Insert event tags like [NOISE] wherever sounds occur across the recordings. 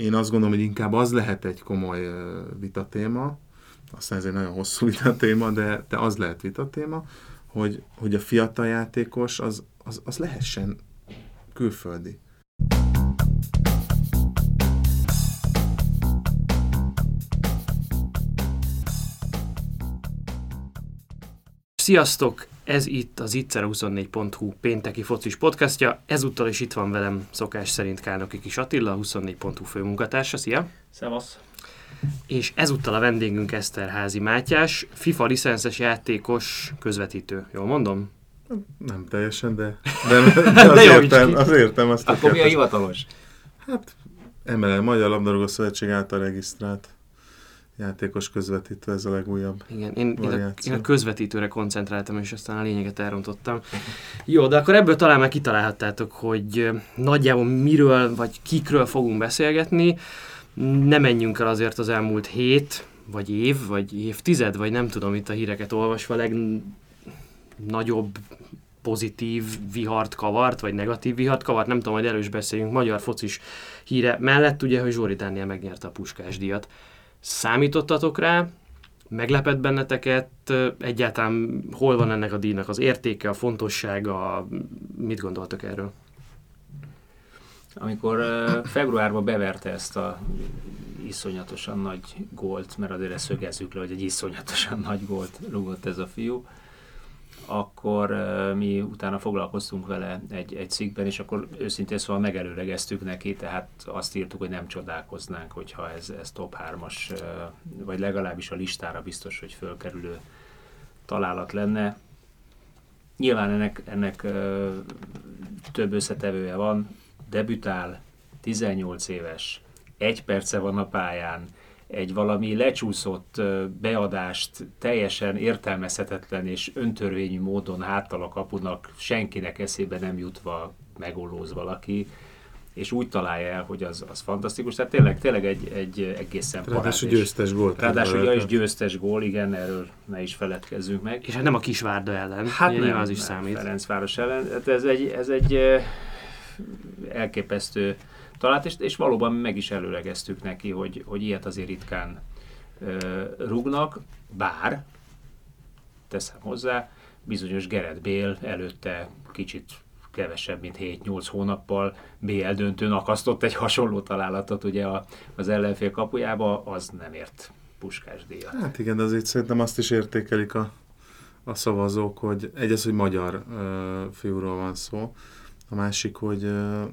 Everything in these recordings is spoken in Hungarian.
én azt gondolom, hogy inkább az lehet egy komoly vitatéma, aztán ez egy nagyon hosszú [LAUGHS] vitatéma, de, de az lehet vitatéma, hogy, hogy a fiatal játékos az, az, az lehessen külföldi. Sziasztok! Ez itt az Itzer24.hu pénteki focis podcastja. Ezúttal is itt van velem szokás szerint Kálnoki Kis Attila, 24.hu főmunkatársa. Szia! Szevasz! És ezúttal a vendégünk Eszterházi Mátyás, FIFA licenszes játékos közvetítő. Jól mondom? Nem teljesen, de, de, [LAUGHS] de, az, de értem, az értem azt. Akkor mi a hivatalos? Hát MLL, Magyar Labdarúgó Szövetség által regisztrált játékos közvetítő, ez a legújabb Igen, én, én, a, én a közvetítőre koncentráltam, és aztán a lényeget elrontottam. Jó, de akkor ebből talán már kitalálhattátok, hogy nagyjából miről vagy kikről fogunk beszélgetni. Ne menjünk el azért az elmúlt hét, vagy év, vagy évtized, vagy nem tudom itt a híreket olvasva, legnagyobb pozitív vihart kavart, vagy negatív vihart kavart, nem tudom, hogy erős beszéljünk, magyar focis híre mellett, ugye, hogy Zsóri Dániel megnyerte a Puskás díjat. Számítottatok rá? Meglepett benneteket? Egyáltalán hol van ennek a díjnak az értéke, a fontossága? Mit gondoltok erről? Amikor februárban beverte ezt a iszonyatosan nagy gólt, mert azért ezt szögezzük le, hogy egy iszonyatosan nagy gólt rúgott ez a fiú, akkor mi utána foglalkoztunk vele egy, egy cikkben, és akkor őszintén szóval megelőlegeztük neki, tehát azt írtuk, hogy nem csodálkoznánk, hogyha ez, ez top 3-as, vagy legalábbis a listára biztos, hogy fölkerülő találat lenne. Nyilván ennek, ennek több összetevője van, debütál, 18 éves, egy perce van a pályán, egy valami lecsúszott beadást teljesen értelmezhetetlen és öntörvényű módon háttal a kapunak senkinek eszébe nem jutva megollóz valaki, és úgy találja el, hogy az, az fantasztikus. Tehát tényleg, tényleg egy, egy egészen Ráadásul győztes gól. Ráadásul ja, is győztes gól, igen, erről ne is feledkezzünk meg. És hát nem a Kisvárda ellen. Hát nem, az is nem, számít. Ferencváros ellen. Hát ez egy, ez egy elképesztő talált, és, és valóban meg is előlegeztük neki, hogy, hogy ilyet azért ritkán ö, rúgnak, bár, teszem hozzá, bizonyos Gerett Bél előtte kicsit kevesebb, mint 7-8 hónappal BL döntőn akasztott egy hasonló találatot ugye a, az ellenfél kapujába, az nem ért puskás díjat. Hát igen, de azért szerintem azt is értékelik a, a szavazók, hogy egy az, hogy magyar ö, fiúról van szó, a másik, hogy ö,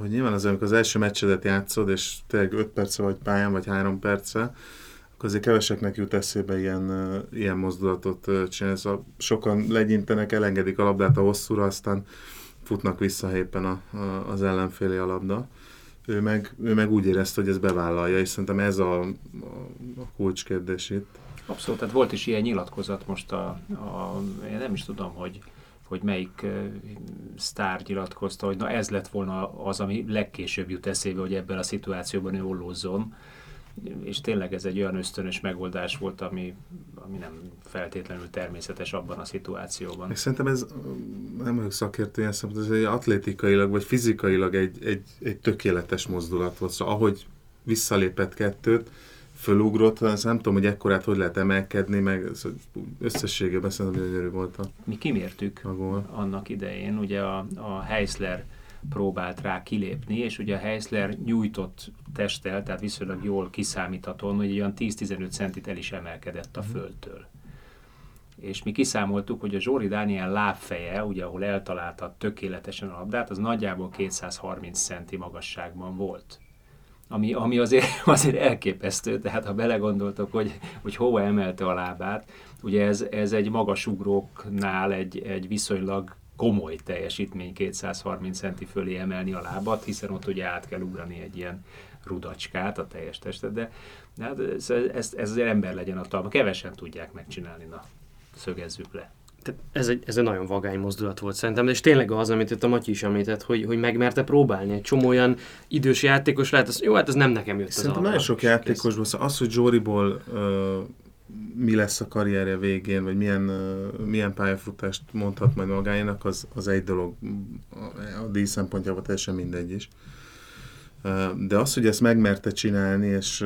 hogy nyilván az, amikor az első meccsedet játszod, és tényleg 5 perce vagy pályán, vagy 3 perce, akkor azért keveseknek jut eszébe ilyen, ilyen mozdulatot csinálni. Szóval sokan legyintenek, elengedik a labdát a hosszúra, aztán futnak vissza éppen a, a, az ellenfélé a labda. Ő meg, ő meg úgy érezte, hogy ez bevállalja, és szerintem ez a, a, a kulcskérdés itt. Abszolút, tehát volt is ilyen nyilatkozat most a, a én nem is tudom, hogy hogy melyik uh, sztár nyilatkozta, hogy na ez lett volna az, ami legkésőbb jut eszébe, hogy ebben a szituációban ő ollózzon. És tényleg ez egy olyan ösztönös megoldás volt, ami, ami nem feltétlenül természetes abban a szituációban. És szerintem ez, nem vagyok szakértő szempontból, ez egy atlétikailag vagy fizikailag egy, egy, egy tökéletes mozdulat volt. Szóval ahogy visszalépett kettőt, fölugrott, azt nem tudom, hogy ekkorát hogy lehet emelkedni, meg összességében szerintem gyönyörű volt a Mi kimértük a gól. annak idején, ugye a, a Heisler próbált rá kilépni, és ugye a Heisler nyújtott testtel, tehát viszonylag jól kiszámíthatóan, hogy olyan 10-15 centit el is emelkedett a mhm. földtől. És mi kiszámoltuk, hogy a Zsóri Dániel lábfeje, ugye ahol eltalálta tökéletesen a labdát, az nagyjából 230 centi magasságban volt ami, ami azért, [LAUGHS] azért elképesztő, tehát ha belegondoltok, hogy, hogy hova emelte a lábát, ugye ez, ez egy magasugróknál egy, egy viszonylag komoly teljesítmény 230 centi fölé emelni a lábat, hiszen ott ugye át kell ugrani egy ilyen rudacskát, a teljes testet, de, de hát ez, ez, ez azért ember legyen a talma. Kevesen tudják megcsinálni, na, szögezzük le tehát ez egy, ez egy nagyon vagány mozdulat volt szerintem, és tényleg az, amit itt a Matyi is említett, hogy, hogy megmerte próbálni. Egy csomó olyan idős játékos lehet, az, jó, hát ez nem nekem jött Szerintem nagyon sok játékosból, szóval az, hogy Zsóriból uh, mi lesz a karrierje végén, vagy milyen, uh, milyen pályafutást mondhat majd magáénak, az, az egy dolog. A, díj szempontjából teljesen mindegy is. De az, hogy ezt megmerte csinálni, és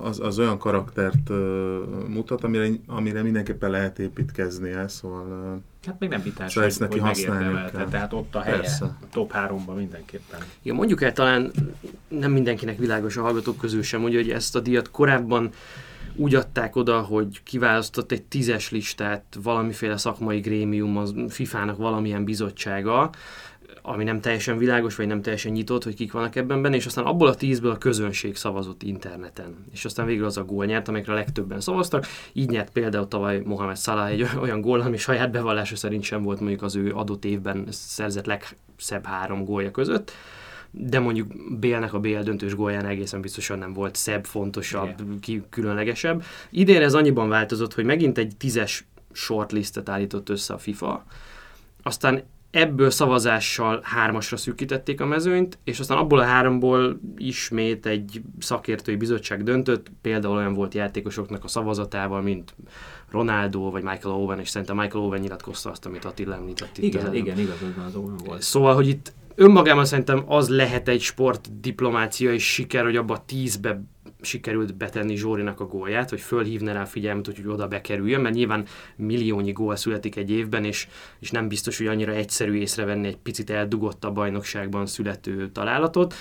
az, az olyan karaktert mutat, amire, amire mindenképpen lehet építkezni el, szóval... Hát még nem vitás, szóval hogy, neki hogy használni kell. tehát ott a helye, Persze. top 3-ban mindenképpen. Igen, mondjuk el talán nem mindenkinek világos a hallgatók közül sem, hogy ezt a díjat korábban úgy adták oda, hogy kiválasztott egy tízes listát valamiféle szakmai grémium, az FIFA-nak valamilyen bizottsága, ami nem teljesen világos, vagy nem teljesen nyitott, hogy kik vannak ebben benne, és aztán abból a tízből a közönség szavazott interneten. És aztán végül az a gól nyert, amelyekre a legtöbben szavaztak. Így nyert például tavaly Mohamed Salah egy [LAUGHS] olyan gól, ami saját bevallása szerint sem volt mondjuk az ő adott évben szerzett legszebb három gólja között de mondjuk Bélnek a Bél döntős gólján egészen biztosan nem volt szebb, fontosabb, ki, különlegesebb. Idén ez annyiban változott, hogy megint egy tízes shortlistet állított össze a FIFA, aztán ebből szavazással hármasra szűkítették a mezőnyt, és aztán abból a háromból ismét egy szakértői bizottság döntött, például olyan volt játékosoknak a szavazatával, mint Ronaldo vagy Michael Owen, és szerintem Michael Owen nyilatkozta azt, amit Attila említett itt. Igen, igen, igazad az Owen volt. Szóval, hogy itt önmagában szerintem az lehet egy sportdiplomácia és siker, hogy abba a tízbe sikerült betenni Zsórinak a gólját, hogy fölhívna rá a figyelmet, hogy oda bekerüljön, mert nyilván milliónyi gól születik egy évben, és, és nem biztos, hogy annyira egyszerű észrevenni egy picit eldugott a bajnokságban születő találatot.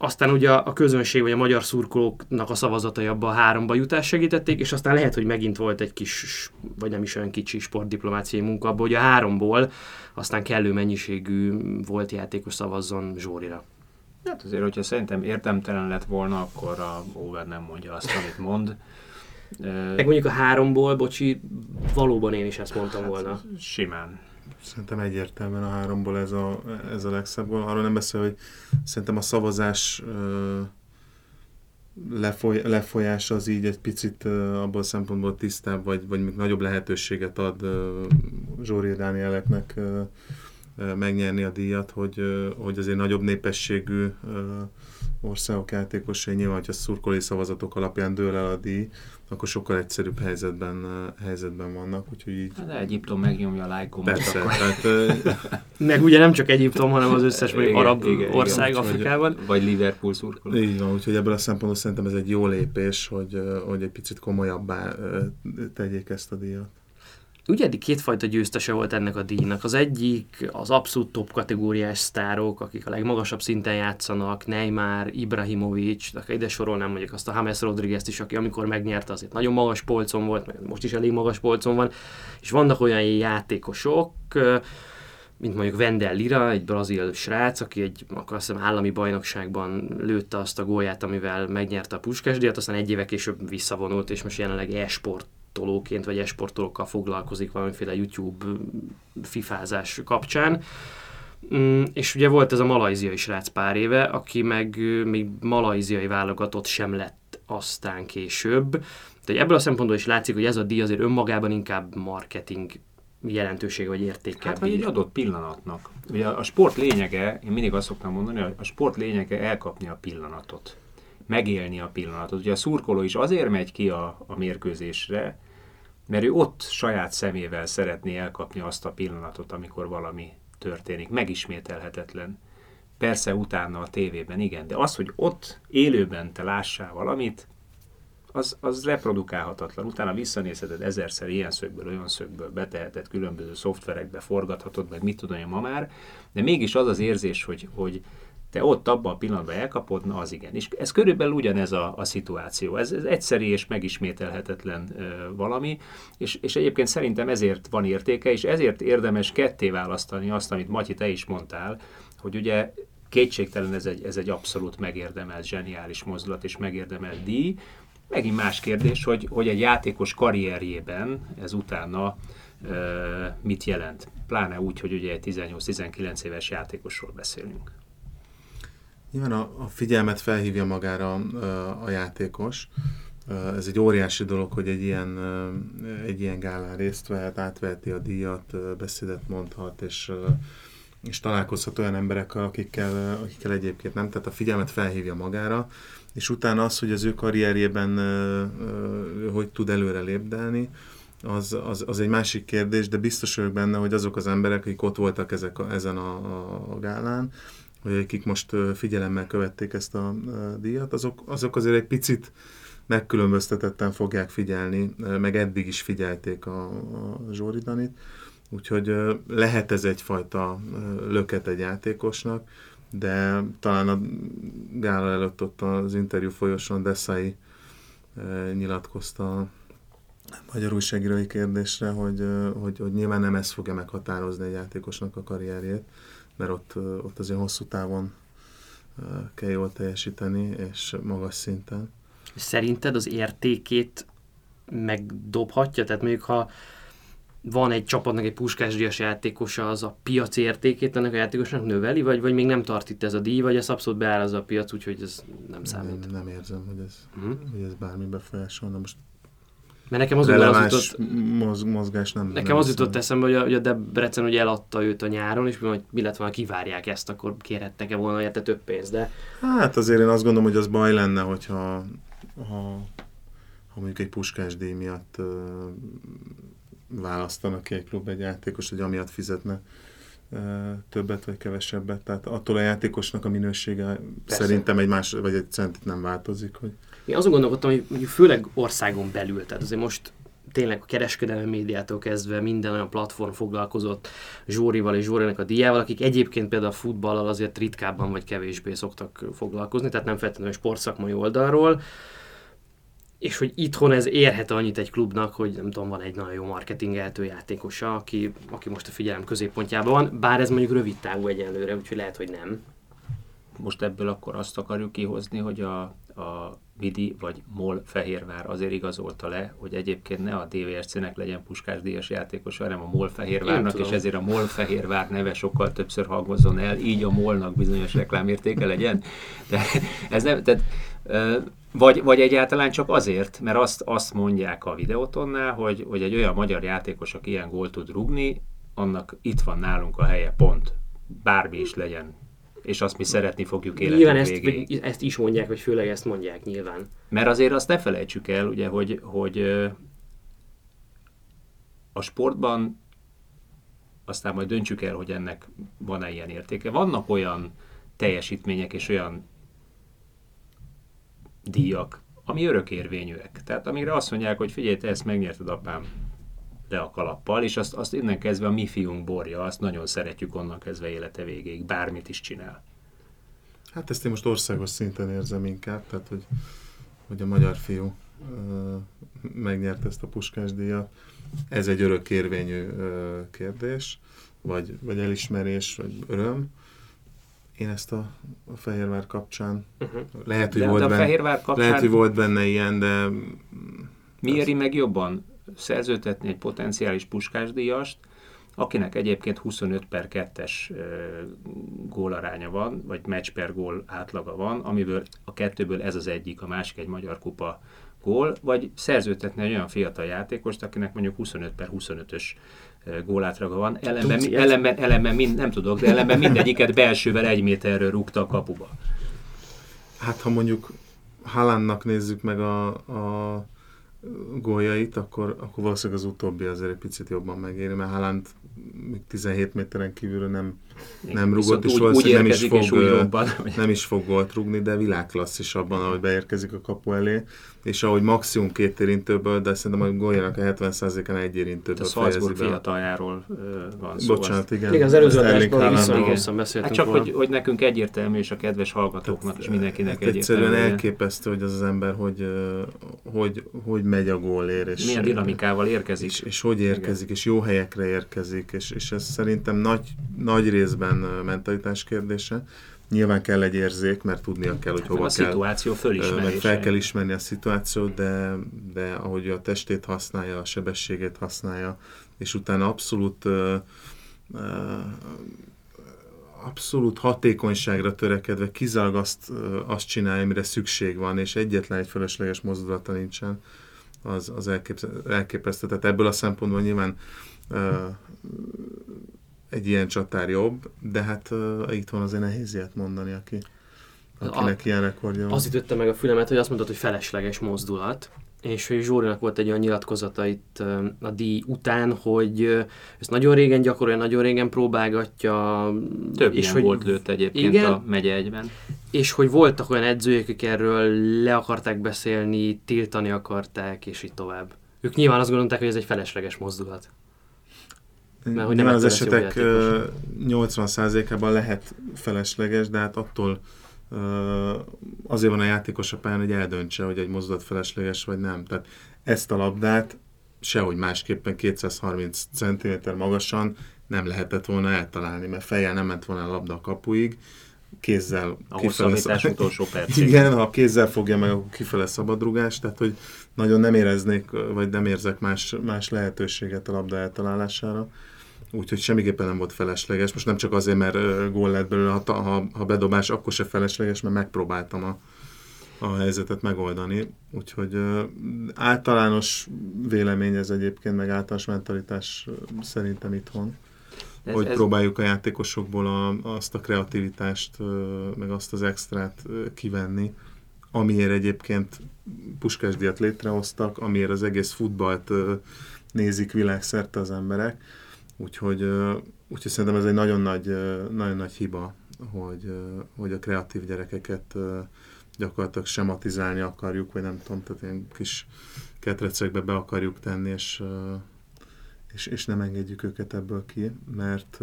Aztán ugye a közönség vagy a magyar szurkolóknak a szavazatai abba a háromba jutás segítették, és aztán lehet, hogy megint volt egy kis, vagy nem is olyan kicsi sportdiplomáciai munka abban, hogy a háromból aztán kellő mennyiségű volt játékos szavazzon Zsórira. Hát azért, hogyha szerintem értemtelen lett volna, akkor a Over nem mondja azt, amit mond. Meg mondjuk a háromból, bocsi, valóban én is ezt mondtam hát, volna. Simán. Szerintem egyértelműen a háromból ez a, ez a legszebb gól. Arról nem beszél, hogy szerintem a szavazás lefoly, lefolyása az így egy picit abból a szempontból tisztább, vagy, vagy még nagyobb lehetőséget ad Zsóri Dánieleknek megnyerni a díjat, hogy, hogy azért nagyobb népességű országok játékosai nyilván, hogyha szurkolói szavazatok alapján dől el a díj, akkor sokkal egyszerűbb helyzetben, helyzetben vannak, úgyhogy így... Hát Egyiptom megnyomja a lájkomat. Persze, akkor... tehát, [LAUGHS] Meg ugye nem csak Egyiptom, hanem az összes igen, arab igen, ország igen, Afrikában. Vagy, vagy Liverpool szurkoló. Így van, úgyhogy ebből a szempontból szerintem ez egy jó lépés, hogy, hogy egy picit komolyabbá tegyék ezt a díjat. Ugye eddig kétfajta győztese volt ennek a díjnak. Az egyik az abszolút top kategóriás sztárok, akik a legmagasabb szinten játszanak, Neymar, Ibrahimovic, de ide sorolnám mondjuk azt a James Rodriguez-t is, aki amikor megnyerte, azért nagyon magas polcon volt, meg most is elég magas polcon van, és vannak olyan játékosok, mint mondjuk Vendel Lira, egy brazil srác, aki egy akkor azt hiszem állami bajnokságban lőtte azt a gólját, amivel megnyerte a Puskás díjat, aztán egy éve később visszavonult, és most jelenleg e-sport esportolóként, vagy esportolókkal foglalkozik valamiféle YouTube fifázás kapcsán. Mm, és ugye volt ez a malajziai srác pár éve, aki meg még malajziai válogatott sem lett aztán később. Tehát ebből a szempontból is látszik, hogy ez a díj azért önmagában inkább marketing jelentősége vagy értéke. Hát, vagy egy adott pillanatnak. Ugye a sport lényege, én mindig azt szoktam mondani, hogy a sport lényege elkapni a pillanatot. Megélni a pillanatot. Ugye a szurkoló is azért megy ki a, a mérkőzésre, mert ő ott saját szemével szeretné elkapni azt a pillanatot, amikor valami történik. Megismételhetetlen. Persze utána a tévében, igen, de az, hogy ott élőben te lássál valamit, az, az reprodukálhatatlan. Utána visszanézheted ezerszer ilyen szögből, olyan szögből, beteheted különböző szoftverekbe, forgathatod, meg mit tudom én ma már, de mégis az az érzés, hogy, hogy te ott abban a pillanatban elkapod, na az igen. És ez körülbelül ugyanez a, a szituáció. Ez, ez egyszerű és megismételhetetlen ö, valami, és, és egyébként szerintem ezért van értéke, és ezért érdemes ketté választani azt, amit Matyi, te is mondtál, hogy ugye kétségtelen ez egy, ez egy abszolút megérdemelt, zseniális mozdulat és megérdemelt díj. Megint más kérdés, hogy, hogy egy játékos karrierjében ez utána ö, mit jelent. Pláne úgy, hogy ugye 18-19 éves játékosról beszélünk. Nyilván a, a figyelmet felhívja magára a, játékos. Ez egy óriási dolog, hogy egy ilyen, egy ilyen gálán részt vehet, átveheti a díjat, beszédet mondhat, és, és találkozhat olyan emberekkel, akikkel, akikkel egyébként nem. Tehát a figyelmet felhívja magára, és utána az, hogy az ő karrierjében hogy tud előre lépdelni, az, az, az egy másik kérdés, de biztos vagyok benne, hogy azok az emberek, akik ott voltak ezek a, ezen a, a, a gálán, akik most figyelemmel követték ezt a díjat, azok, azok azért egy picit megkülönböztetetten fogják figyelni, meg eddig is figyelték a, a Zsóridanit, úgyhogy lehet ez egyfajta löket egy játékosnak, de talán a gála előtt ott az interjú folyosón Dessai nyilatkozta magyar újságírói kérdésre, hogy, hogy, hogy nyilván nem ez fogja meghatározni egy játékosnak a karrierjét, mert ott, ott azért hosszú távon kell jól teljesíteni, és magas szinten. Szerinted az értékét megdobhatja? Tehát mondjuk, ha van egy csapatnak egy puskásdias játékosa, az a piac értékét ennek a játékosnak növeli, vagy, vagy még nem tart itt ez a díj, vagy ez abszolút beáll az a piac, úgyhogy ez nem számít? Nem, nem érzem, hogy ez, uh-huh. hogy ez bármi befolyásolna. Most mert nekem az, az jutott, moz, mozgás nem. Nekem nem az jutott eszembe, hogy a, hogy a Debrecen ugye eladta őt a nyáron, és hogy mi lett volna, kivárják ezt, akkor kérhettek-e volna érte több pénzt, de... Hát azért én azt gondolom, hogy az baj lenne, hogyha ha, ha mondjuk egy puskás díj miatt uh, választanak ki egy klub egy játékos, hogy amiatt fizetne többet vagy kevesebbet. Tehát attól a játékosnak a minősége Persze. szerintem egy más, vagy egy centit nem változik, hogy én azon gondolkodtam, hogy mondjuk főleg országon belül, tehát azért most tényleg a kereskedelmi médiától kezdve minden olyan platform foglalkozott Zsórival és Zsórinak a diával, akik egyébként például a futballal azért ritkábban vagy kevésbé szoktak foglalkozni, tehát nem feltétlenül sportszakmai oldalról. És hogy itthon ez érhet annyit egy klubnak, hogy nem tudom, van egy nagyon jó marketingeltő játékosa, aki, aki most a figyelem középpontjában van, bár ez mondjuk rövid távú egyenlőre, úgyhogy lehet, hogy nem. Most ebből akkor azt akarjuk kihozni, hogy a, a Vidi vagy MOL Fehérvár azért igazolta le, hogy egyébként ne a DVSC-nek legyen Puskás díjas játékos, hanem a MOL Fehérvárnak, és ezért a MOL Fehérvár neve sokkal többször hangozzon el, így a MOL-nak bizonyos reklámértéke legyen. De ez nem, tehát, vagy, vagy egyáltalán csak azért, mert azt, azt mondják a videótonnál, hogy, hogy egy olyan magyar játékos, aki ilyen gólt tud rugni, annak itt van nálunk a helye, pont. Bármi is legyen és azt mi szeretni fogjuk életünk Nyilván ezt, végéig. ezt is mondják, vagy főleg ezt mondják nyilván. Mert azért azt ne felejtsük el, ugye, hogy, hogy a sportban aztán majd döntsük el, hogy ennek van-e ilyen értéke. Vannak olyan teljesítmények és olyan díjak, ami örökérvényűek. Tehát amire azt mondják, hogy figyelj, te ezt megnyerted apám, le a kalappal, és azt, azt innen kezdve a mi fiunk borja, azt nagyon szeretjük onnan kezdve élete végéig, bármit is csinál. Hát ezt én most országos szinten érzem inkább, tehát hogy, hogy a magyar fiú ö, megnyerte ezt a puskás díjat. Ez egy örökérvényű ö, kérdés, vagy, vagy elismerés, vagy öröm. Én ezt a, a Fehérvár kapcsán, uh-huh. lehet, hogy, volt benne, kapcsán... lehet, hogy volt benne ilyen, de... Mi éri meg jobban? szerzőtetni egy potenciális puskásdíjast, akinek egyébként 25 per 2-es gólaránya van, vagy meccs per gól átlaga van, amiből a kettőből ez az egyik, a másik egy magyar kupa gól, vagy szerzőtetni egy olyan fiatal játékost, akinek mondjuk 25 per 25-ös gólátlaga van, ellenben, Tudsz, ellenben, ellenben mind, nem tudok, de ellenben mindegyiket belsővel egy méterről rúgta a kapuba. Hát ha mondjuk Haalandnak nézzük meg a, a góljait, akkor, akkor valószínűleg az utóbbi azért egy picit jobban megéri, mert Haaland 17 méteren kívül nem, nem rugott, és valószínűleg nem is, fog, robban, nem is fog gólt rugni, de világklasszis abban, ahogy beérkezik a kapu elé, és ahogy maximum két érintőből, de szerintem a góljának a 70%-án egy érintőből a fejezi be. fiataljáról van szó. Bocsánat, igen. Igen, az előző adásban hosszan beszéltünk hát csak, hogy, hogy nekünk egyértelmű, és a kedves hallgatóknak Tehát, és mindenkinek hát egyértelmű. Egyszerűen elképesztő, hogy az az ember, hogy, hogy, hogy megy a gólér. És, Milyen dinamikával érkezik. És, és hogy érkezik, igen. és jó helyekre érkezik, és, és ez szerintem nagy, nagy részben mentalitás kérdése. Nyilván kell egy érzék, mert tudnia kell, hogy hát hova a kell. A szituáció fölismerése. Fel kell ismerni a szituációt, de, de ahogy a testét használja, a sebességét használja, és utána abszolút uh, uh, abszolút hatékonyságra törekedve kizárólag azt, azt csinálja, amire szükség van, és egyetlen egy fölösleges mozdulata nincsen, az, az elképesztő. Tehát ebből a szempontból nyilván uh, egy ilyen csatár jobb, de hát uh, itt van azért nehéz ilyet mondani, aki, akinek a, ilyen rekordja van. Az ütötte meg a fülemet, hogy azt mondtad, hogy felesleges mozdulat, és hogy Zsórinak volt egy olyan nyilatkozata itt a díj után, hogy ezt nagyon régen gyakorolja, nagyon régen próbálgatja. Több és hogy volt lőtt egyébként igen, a megye egyben. És hogy voltak olyan edzők, akik erről le akarták beszélni, tiltani akarták, és így tovább. Ők nyilván azt gondolták, hogy ez egy felesleges mozdulat. Mert hogy nem az esetek 80%-ában lehet felesleges, de hát attól azért van a játékos a pályán, hogy eldöntse, hogy egy mozdulat felesleges vagy nem. Tehát ezt a labdát sehogy másképpen 230 cm magasan nem lehetett volna eltalálni, mert fejjel nem ment volna a labda a kapuig, kézzel a kifele utolsó percig. [LAUGHS] Igen, ha kézzel fogja meg, akkor kifele szabadrugás, tehát hogy nagyon nem éreznék, vagy nem érzek más, más lehetőséget a labda eltalálására. Úgyhogy semmiképpen nem volt felesleges. Most nem csak azért, mert gól lett belőle, ha, ha, ha bedobás, akkor se felesleges, mert megpróbáltam a, a helyzetet megoldani. Úgyhogy általános vélemény ez egyébként, meg általános mentalitás szerintem itthon. Ez, hogy ez... próbáljuk a játékosokból a, azt a kreativitást, meg azt az extrát kivenni, amiért egyébként puskásdiat létrehoztak, amiért az egész futballt nézik világszerte az emberek. Úgyhogy, úgyhogy szerintem ez egy nagyon nagy, nagyon nagy hiba, hogy, hogy a kreatív gyerekeket gyakorlatilag sematizálni akarjuk, vagy nem tudom, tehát ilyen kis ketrecekbe be akarjuk tenni, és, és, és nem engedjük őket ebből ki, mert,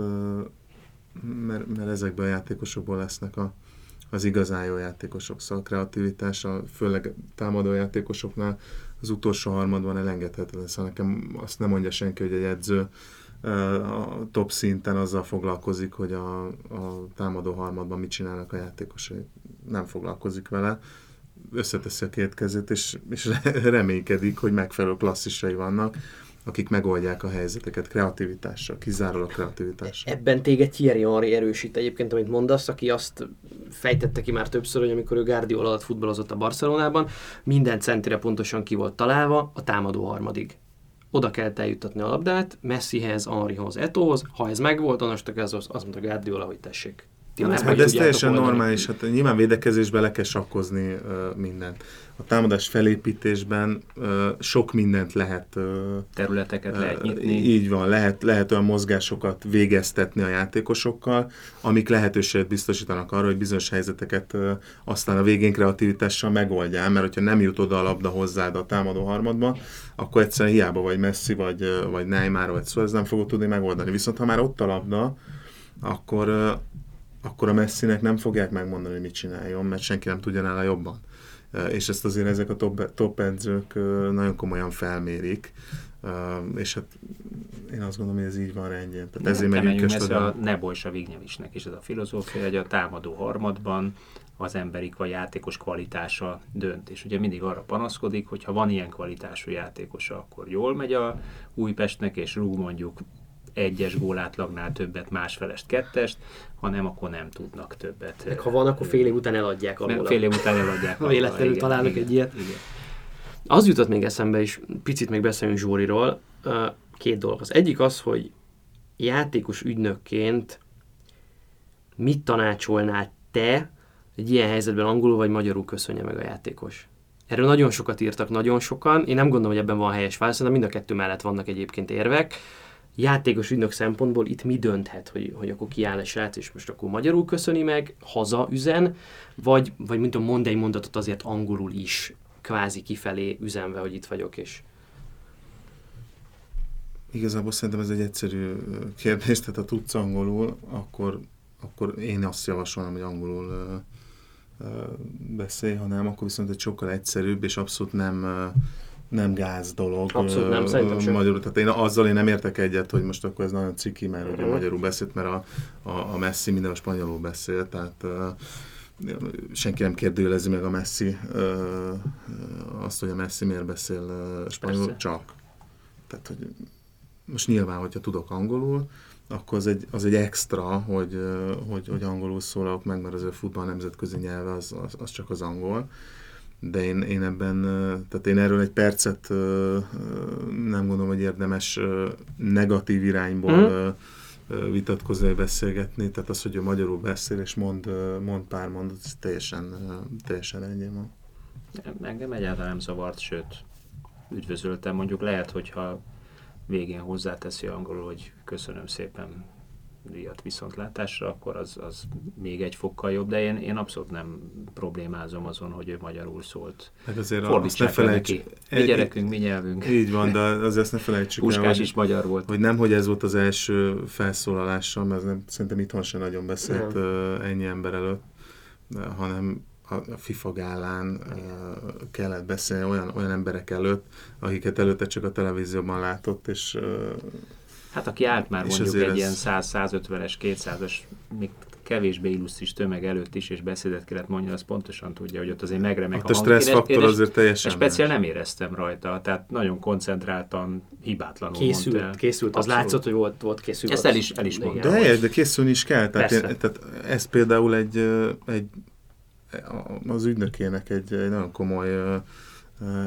mert, mert ezekből a játékosokból lesznek a, az igazán jó játékosok. Szóval a kreativitás, a, főleg támadó játékosoknál az utolsó harmadban elengedhetetlen. Szóval nekem azt nem mondja senki, hogy egy edző a top szinten azzal foglalkozik, hogy a, a támadó harmadban mit csinálnak a játékosai. Nem foglalkozik vele, összeteszi a két kezét, és, és [LAUGHS] reménykedik, hogy megfelelő klasszisai vannak, akik megoldják a helyzeteket kreativitással, kizárólag kreativitással. Ebben téged Thierry Henry erősít egyébként, amit mondasz, aki azt fejtette ki már többször, hogy amikor ő Guardiola alatt futballozott a Barcelonában, minden centire pontosan ki volt találva a támadó harmadig oda kell eljuttatni a labdát, Messihez, Henrihoz, Etohoz, ha ez megvolt, onnantól ez az, az mondta Guardiola, hogy tessék. Ti hát, hát ez teljesen oldani. normális, hát nyilván védekezésben le kell sakkozni uh, mindent. A támadás felépítésben uh, sok mindent lehet... Uh, Területeket uh, lehet nyitni. Így van, lehet, lehet olyan mozgásokat végeztetni a játékosokkal, amik lehetőséget biztosítanak arra, hogy bizonyos helyzeteket uh, aztán a végén kreativitással megoldjál, mert hogyha nem jut oda a labda hozzád a támadó harmadba, akkor egyszerűen hiába vagy Messi, vagy, vagy Neymar, vagy szó, ez nem fogod tudni megoldani. Viszont ha már ott a labda, akkor akkor a messzinek nem fogják megmondani, hogy mit csináljon, mert senki nem tudja nála jobban. És ezt azért ezek a top, top edzők nagyon komolyan felmérik, és hát én azt gondolom, hogy ez így van rendjén. Tehát ezért megyünk ez a Nebo és a Vignevisnek is ez a filozófia, hogy a támadó harmadban az emberi vagy játékos kvalitása dönt. És ugye mindig arra panaszkodik, hogy ha van ilyen kvalitású játékosa, akkor jól megy a Újpestnek, és rúg mondjuk egyes gólátlagnál többet, másfelest kettest, ha nem, akkor nem tudnak többet. Meg ha van, akkor fél év után eladják a Fél év után eladják. [LAUGHS] Ha véletlenül találnak igen, egy ilyet. Igen. Az jutott még eszembe is, picit még beszélünk Zsóriról, két dolog. Az egyik az, hogy játékos ügynökként mit tanácsolnál te egy ilyen helyzetben angolul vagy magyarul köszönje meg a játékos? Erről nagyon sokat írtak, nagyon sokan. Én nem gondolom, hogy ebben van helyes válasz, de mind a kettő mellett vannak egyébként érvek játékos ügynök szempontból itt mi dönthet, hogy, hogy akkor kiáll egy srác, és most akkor magyarul köszöni meg, haza üzen, vagy, vagy mint tudom, mond egy mondatot azért angolul is, kvázi kifelé üzenve, hogy itt vagyok, és Igazából szerintem ez egy egyszerű kérdés, tehát ha tudsz angolul, akkor, akkor én azt javasolom, hogy angolul uh, beszélj, ha nem, akkor viszont egy sokkal egyszerűbb, és abszolút nem uh, nem gáz dolog. Abszolút nem, szerintem sem. Magyarul, tehát én azzal én nem értek egyet, hogy most akkor ez nagyon ciki, mert ugye uh-huh. magyarul beszélt, mert a, a, a Messi minden a spanyolul beszél, tehát senki nem kérdőjelezi meg a Messi azt, hogy a Messi miért beszél spanyolul, Persze. csak. Tehát, hogy most nyilván, hogyha tudok angolul, akkor az egy, az egy extra, hogy, hogy, hogy angolul szólalok meg, mert az a futball nemzetközi nyelve az, az, az csak az angol de én, én ebben, tehát én erről egy percet nem gondolom, hogy érdemes negatív irányból mm. vitatkozni, beszélgetni, tehát az, hogy ő magyarul beszél és mond, mond pár mondat, ez teljesen, teljesen ennyi van. Engem egyáltalán nem zavart, sőt, üdvözöltem. Mondjuk lehet, hogyha végén hozzáteszi angolul, hogy köszönöm szépen díjat viszontlátásra, akkor az, az még egy fokkal jobb, de én, én abszolút nem problémázom azon, hogy ő magyarul szólt. Hát azért azt ne felejtsük. Mi gyerekünk, mi nyelvünk. Így van, de azért ezt ne felejtsük Puskás el, hogy, is magyar volt. Hogy nem, hogy ez volt az első felszólalása, mert nem, szerintem itthon sem nagyon beszélt uh, ennyi ember előtt, hanem a FIFA gálán uh, kellett beszélni olyan, olyan emberek előtt, akiket előtte csak a televízióban látott, és uh, Hát aki állt már mondjuk egy ez... ilyen 100-150-es, 200-as, még kevésbé illusztris tömeg előtt is, és beszédet kellett mondani, az pontosan tudja, hogy ott azért megremek ott a, a stressz faktor azért teljesen speciál nem éreztem rajta, tehát nagyon koncentráltan, hibátlanul készült, mondta. Készült, az látszott, hogy volt, volt készült. Ezt el is, el is mondta. De, de, de készülni is kell, tehát, én, tehát ez például egy, egy az ügynökének egy, egy nagyon komoly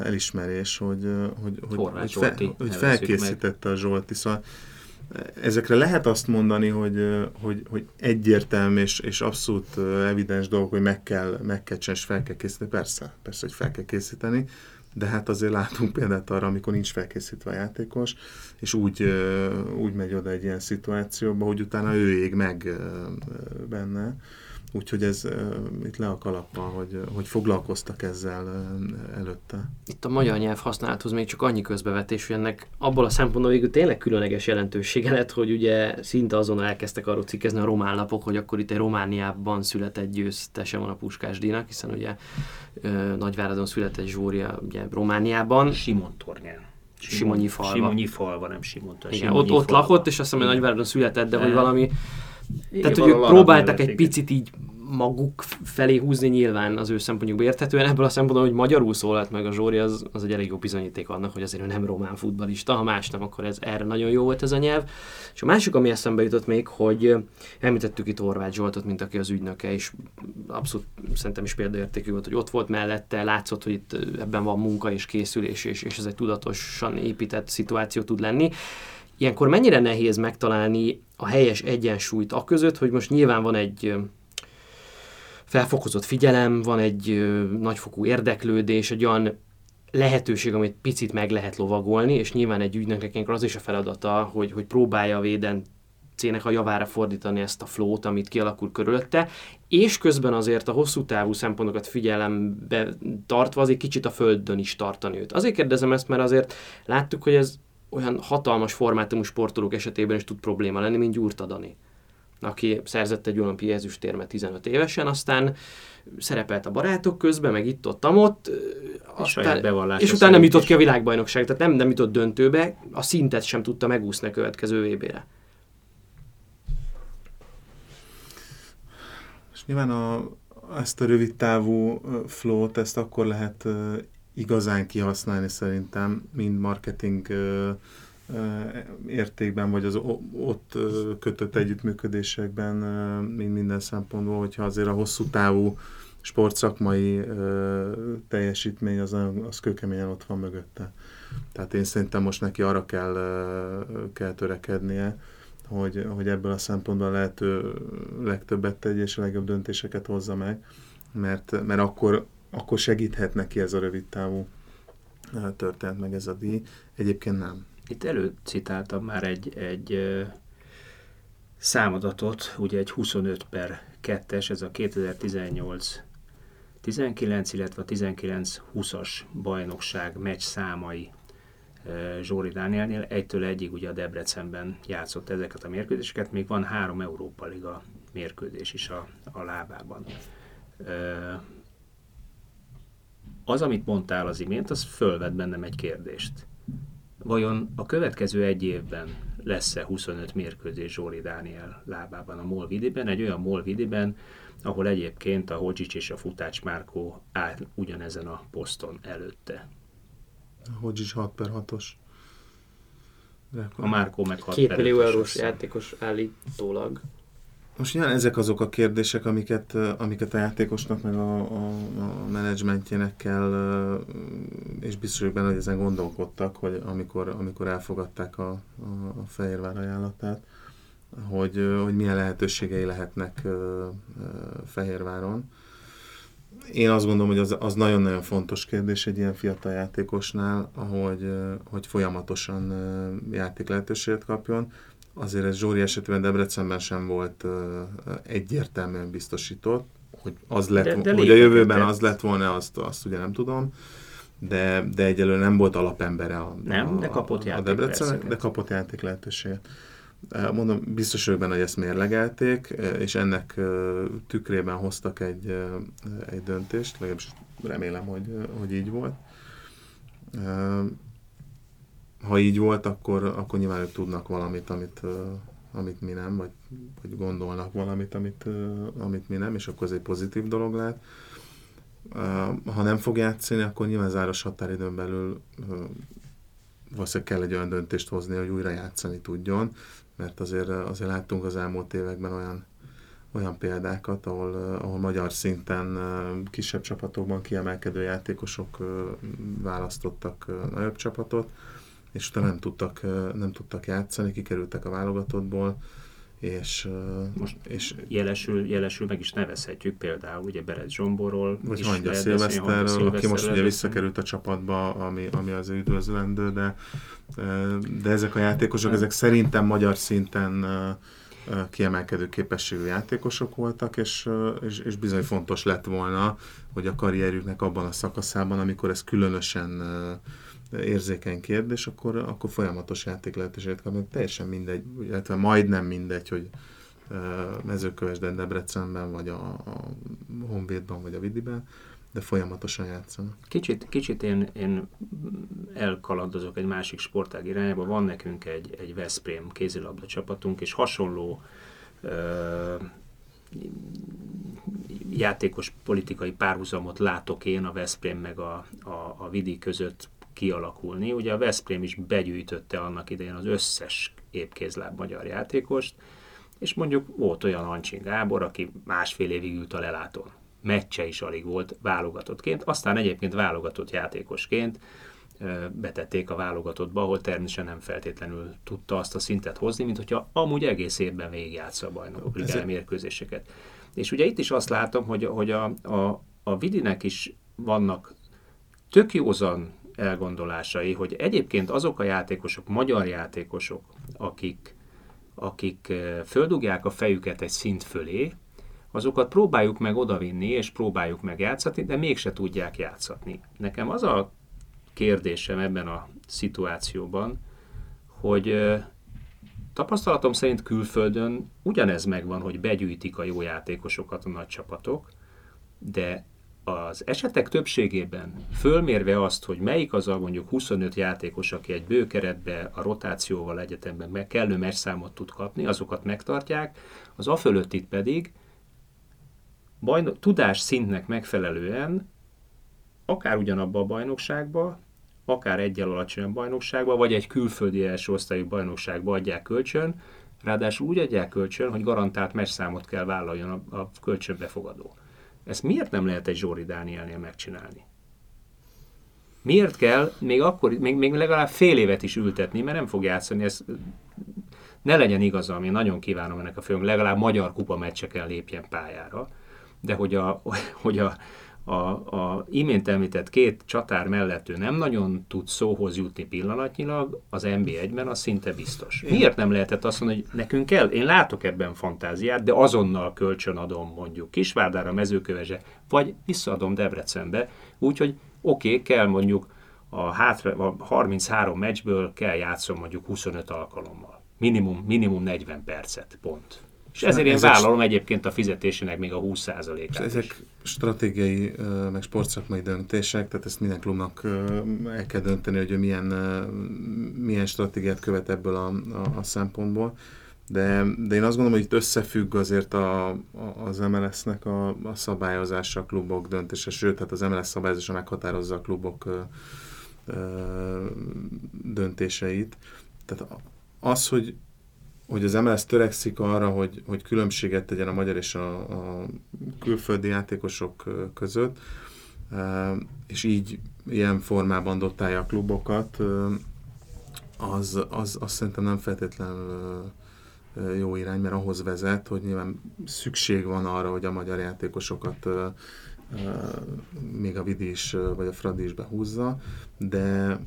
elismerés, hogy, hogy, hogy, hogy, fe, hogy felkészítette meg. a Zsolti. Szóval ezekre lehet azt mondani, hogy, hogy, hogy egyértelmű és, és abszolút evidens dolog, hogy meg kell, meg kell csinálni, és fel kell készíteni. Persze, persze, hogy fel kell készíteni, de hát azért látunk példát arra, amikor nincs felkészítve a játékos, és úgy, úgy megy oda egy ilyen szituációba, hogy utána ő ég meg benne. Úgyhogy ez uh, itt le a kalappal, hogy, hogy foglalkoztak ezzel uh, előtte. Itt a magyar nyelv használathoz még csak annyi közbevetés, hogy ennek abból a szempontból végül tényleg különleges jelentősége lett, hogy ugye szinte azon elkezdtek arról cikkezni a román lapok, hogy akkor itt egy Romániában született győztese van a Puskás Dínak, hiszen ugye uh, Nagyváradon született Zsória ugye Romániában. Simon Tornyán. Simonyi falva. Simonyi falva, nem Simon Igen, ott, ott lakott, és azt hiszem, hogy Nagyváradon született, de hogy valami tehát, hogy ők próbáltak egy picit így maguk felé húzni nyilván az ő szempontjukból érthetően. Ebből a szempontból, hogy magyarul szólalt meg a Zsóri, az, az egy elég jó bizonyíték annak, hogy azért ő nem román futbalista, ha más nem, akkor ez erre nagyon jó volt ez a nyelv. És a másik, ami eszembe jutott még, hogy említettük itt Horváth Zsoltot, mint aki az ügynöke, és abszolút szerintem is példaértékű volt, hogy ott volt mellette, látszott, hogy itt ebben van munka és készülés, és, és ez egy tudatosan épített szituáció tud lenni. Ilyenkor mennyire nehéz megtalálni a helyes egyensúlyt a között, hogy most nyilván van egy felfokozott figyelem, van egy nagyfokú érdeklődés, egy olyan lehetőség, amit picit meg lehet lovagolni, és nyilván egy ügynöknek az is a feladata, hogy, hogy próbálja a véden a javára fordítani ezt a flót, amit kialakul körülötte, és közben azért a hosszú távú szempontokat figyelembe tartva azért kicsit a földön is tartani őt. Azért kérdezem ezt, mert azért láttuk, hogy ez olyan hatalmas formátumú sportolók esetében is tud probléma lenni, mint Gyurta Dani aki szerzett egy olimpiai ezüstérmet 15 évesen, aztán szerepelt a barátok közben, meg itt ott, ott, aztán, és utána nem jutott ki a világbajnokság, tehát nem, nem jutott döntőbe, a szintet sem tudta megúszni a következő VB-re. És nyilván a, ezt a rövid távú flót, ezt akkor lehet igazán kihasználni szerintem, mind marketing értékben, vagy az ott kötött együttműködésekben, mind minden szempontból, hogyha azért a hosszú távú sportszakmai teljesítmény az, az kőkeményen ott van mögötte. Tehát én szerintem most neki arra kell, kell törekednie, hogy, hogy ebből a szempontból lehető legtöbbet tegye és a legjobb döntéseket hozza meg, mert, mert akkor, akkor segíthet neki ez a rövid távú történet, meg ez a díj. Egyébként nem. Itt előcitáltam már egy, egy számadatot, ugye egy 25 per 2-es, ez a 2018 19, illetve a 19-20-as bajnokság meccs számai Zsóri Dánielnél. Egytől egyig ugye a Debrecenben játszott ezeket a mérkőzéseket, még van három Európa Liga mérkőzés is a, a lábában. Az, amit mondtál az imént, az fölvet bennem egy kérdést Vajon a következő egy évben lesz-e 25 mérkőzés Zsóri Dániel lábában a Molvidiben, egy olyan Molvidiben, ahol egyébként a Hodzsics és a Futács Márkó áll ugyanezen a poszton előtte. A Hodzsics 6 per 6-os. A Márkó meg 6 Két millió eurós játékos állítólag. Most nyilván ezek azok a kérdések, amiket, amiket a játékosnak, meg a, a, a menedzsmentjének kell, és biztos vagyok benne, hogy ezen gondolkodtak, hogy amikor, amikor elfogadták a, a, a Fehérvár ajánlatát, hogy, hogy milyen lehetőségei lehetnek Fehérváron. Én azt gondolom, hogy az, az nagyon-nagyon fontos kérdés egy ilyen fiatal játékosnál, hogy, hogy folyamatosan játék lehetőséget kapjon. Azért ez Zsóri esetében Debrecenben sem volt egyértelműen biztosított, hogy, az lett, de, de hogy a jövőben az lett volna, azt, azt ugye nem tudom de, de egyelőre nem volt alapembere a, nem, a, de kapott a Debrecen, de kapott játék lehetőséget. Mondom, biztos vagyok benne, hogy ezt mérlegelték, és ennek tükrében hoztak egy, egy döntést, legalábbis remélem, hogy, hogy így volt. Ha így volt, akkor, akkor nyilván ők tudnak valamit, amit, amit mi nem, vagy, vagy gondolnak valamit, amit, amit mi nem, és akkor ez egy pozitív dolog lehet. Ha nem fog játszani, akkor nyilván záros határidőn belül valószínűleg kell egy olyan döntést hozni, hogy újra játszani tudjon, mert azért, azért láttunk az elmúlt években olyan, olyan példákat, ahol, ahol magyar szinten kisebb csapatokban kiemelkedő játékosok választottak nagyobb csapatot, és utána nem tudtak, nem tudtak játszani, kikerültek a válogatottból, és, most és jelesül, jelesül meg is nevezhetjük például ugye Berez Zsomborról. Vagy Hangya Szilveszterről, aki most ugye visszakerült a csapatba, ami, ami az üdvözlendő, de, de ezek a játékosok, ezek szerintem magyar szinten kiemelkedő képességű játékosok voltak, és, és, és bizony fontos lett volna, hogy a karrierjüknek abban a szakaszában, amikor ez különösen érzékeny kérdés, akkor, akkor folyamatos játék lehetőséget kapnak. Teljesen mindegy, illetve majdnem mindegy, hogy mezőkövesden, Debrecenben, vagy a, a Honvédban, vagy a Vidiben, de folyamatosan játszanak. Kicsit, kicsit én, én elkalandozok egy másik sportág irányába. Van nekünk egy, egy Veszprém kézilabda csapatunk, és hasonló ö, játékos politikai párhuzamot látok én a Veszprém meg a, a, a Vidi között kialakulni. Ugye a Veszprém is begyűjtötte annak idején az összes épkézláb magyar játékost, és mondjuk volt olyan Ancsin Gábor, aki másfél évig ült a lelátón. Meccse is alig volt válogatottként, aztán egyébként válogatott játékosként betették a válogatottba, ahol természetesen nem feltétlenül tudta azt a szintet hozni, mint hogyha amúgy egész évben végigjátsza a bajnokok ligája mérkőzéseket. És ugye itt is azt látom, hogy, hogy a, a, a Vidinek is vannak tök józan elgondolásai, hogy egyébként azok a játékosok, magyar játékosok, akik, akik eh, földugják a fejüket egy szint fölé, azokat próbáljuk meg odavinni, és próbáljuk meg játszatni, de mégse tudják játszatni. Nekem az a kérdésem ebben a szituációban, hogy eh, tapasztalatom szerint külföldön ugyanez megvan, hogy begyűjtik a jó játékosokat a nagy csapatok, de az esetek többségében fölmérve azt, hogy melyik az a mondjuk 25 játékos, aki egy bő keretbe a rotációval egyetemben meg kellő messzámot tud kapni, azokat megtartják, az a fölöttit pedig bajno- tudás szintnek megfelelően akár ugyanabba a bajnokságba, akár egyel alacsonyabb bajnokságba, vagy egy külföldi első osztályú bajnokságba adják kölcsön, ráadásul úgy adják kölcsön, hogy garantált messzámot kell vállaljon a, a kölcsönbefogadó. Ezt miért nem lehet egy Zsóri Dánielnél megcsinálni? Miért kell még akkor, még, még legalább fél évet is ültetni, mert nem fog játszani, ez ne legyen igazam, én nagyon kívánom ennek a főnk, legalább magyar kupa meccseken lépjen pályára, de hogy a, [LAUGHS] hogy a, a, a imént említett két csatár mellett ő nem nagyon tud szóhoz jutni pillanatnyilag, az NB1-ben az szinte biztos. Miért nem lehetett azt mondani, hogy nekünk kell, én látok ebben fantáziát, de azonnal kölcsön adom mondjuk Kisvárdára, Mezőkövese, vagy visszaadom Debrecenbe, úgyhogy oké, okay, kell mondjuk a, hátra, a 33 meccsből kell játszom mondjuk 25 alkalommal. Minimum, minimum 40 percet, pont. És ezért én ezek vállalom egyébként a fizetésének még a 20%-át Ezek is. stratégiai, meg sportszakmai döntések, tehát ezt minden klubnak el kell dönteni, hogy milyen, milyen stratégiát követ ebből a, a, a szempontból. De, de én azt gondolom, hogy itt összefügg azért a, a, az MLS-nek a, a szabályozása, a klubok döntése, sőt, tehát az MLS szabályozása meghatározza a klubok ö, ö, döntéseit. Tehát az, hogy hogy az MLS törekszik arra, hogy, hogy különbséget tegyen a magyar és a, a külföldi játékosok között, és így ilyen formában dotálja a klubokat, az, az, az szerintem nem feltétlenül jó irány, mert ahhoz vezet, hogy nyilván szükség van arra, hogy a magyar játékosokat még a Vidi is, vagy a Fradi is behúzza, de,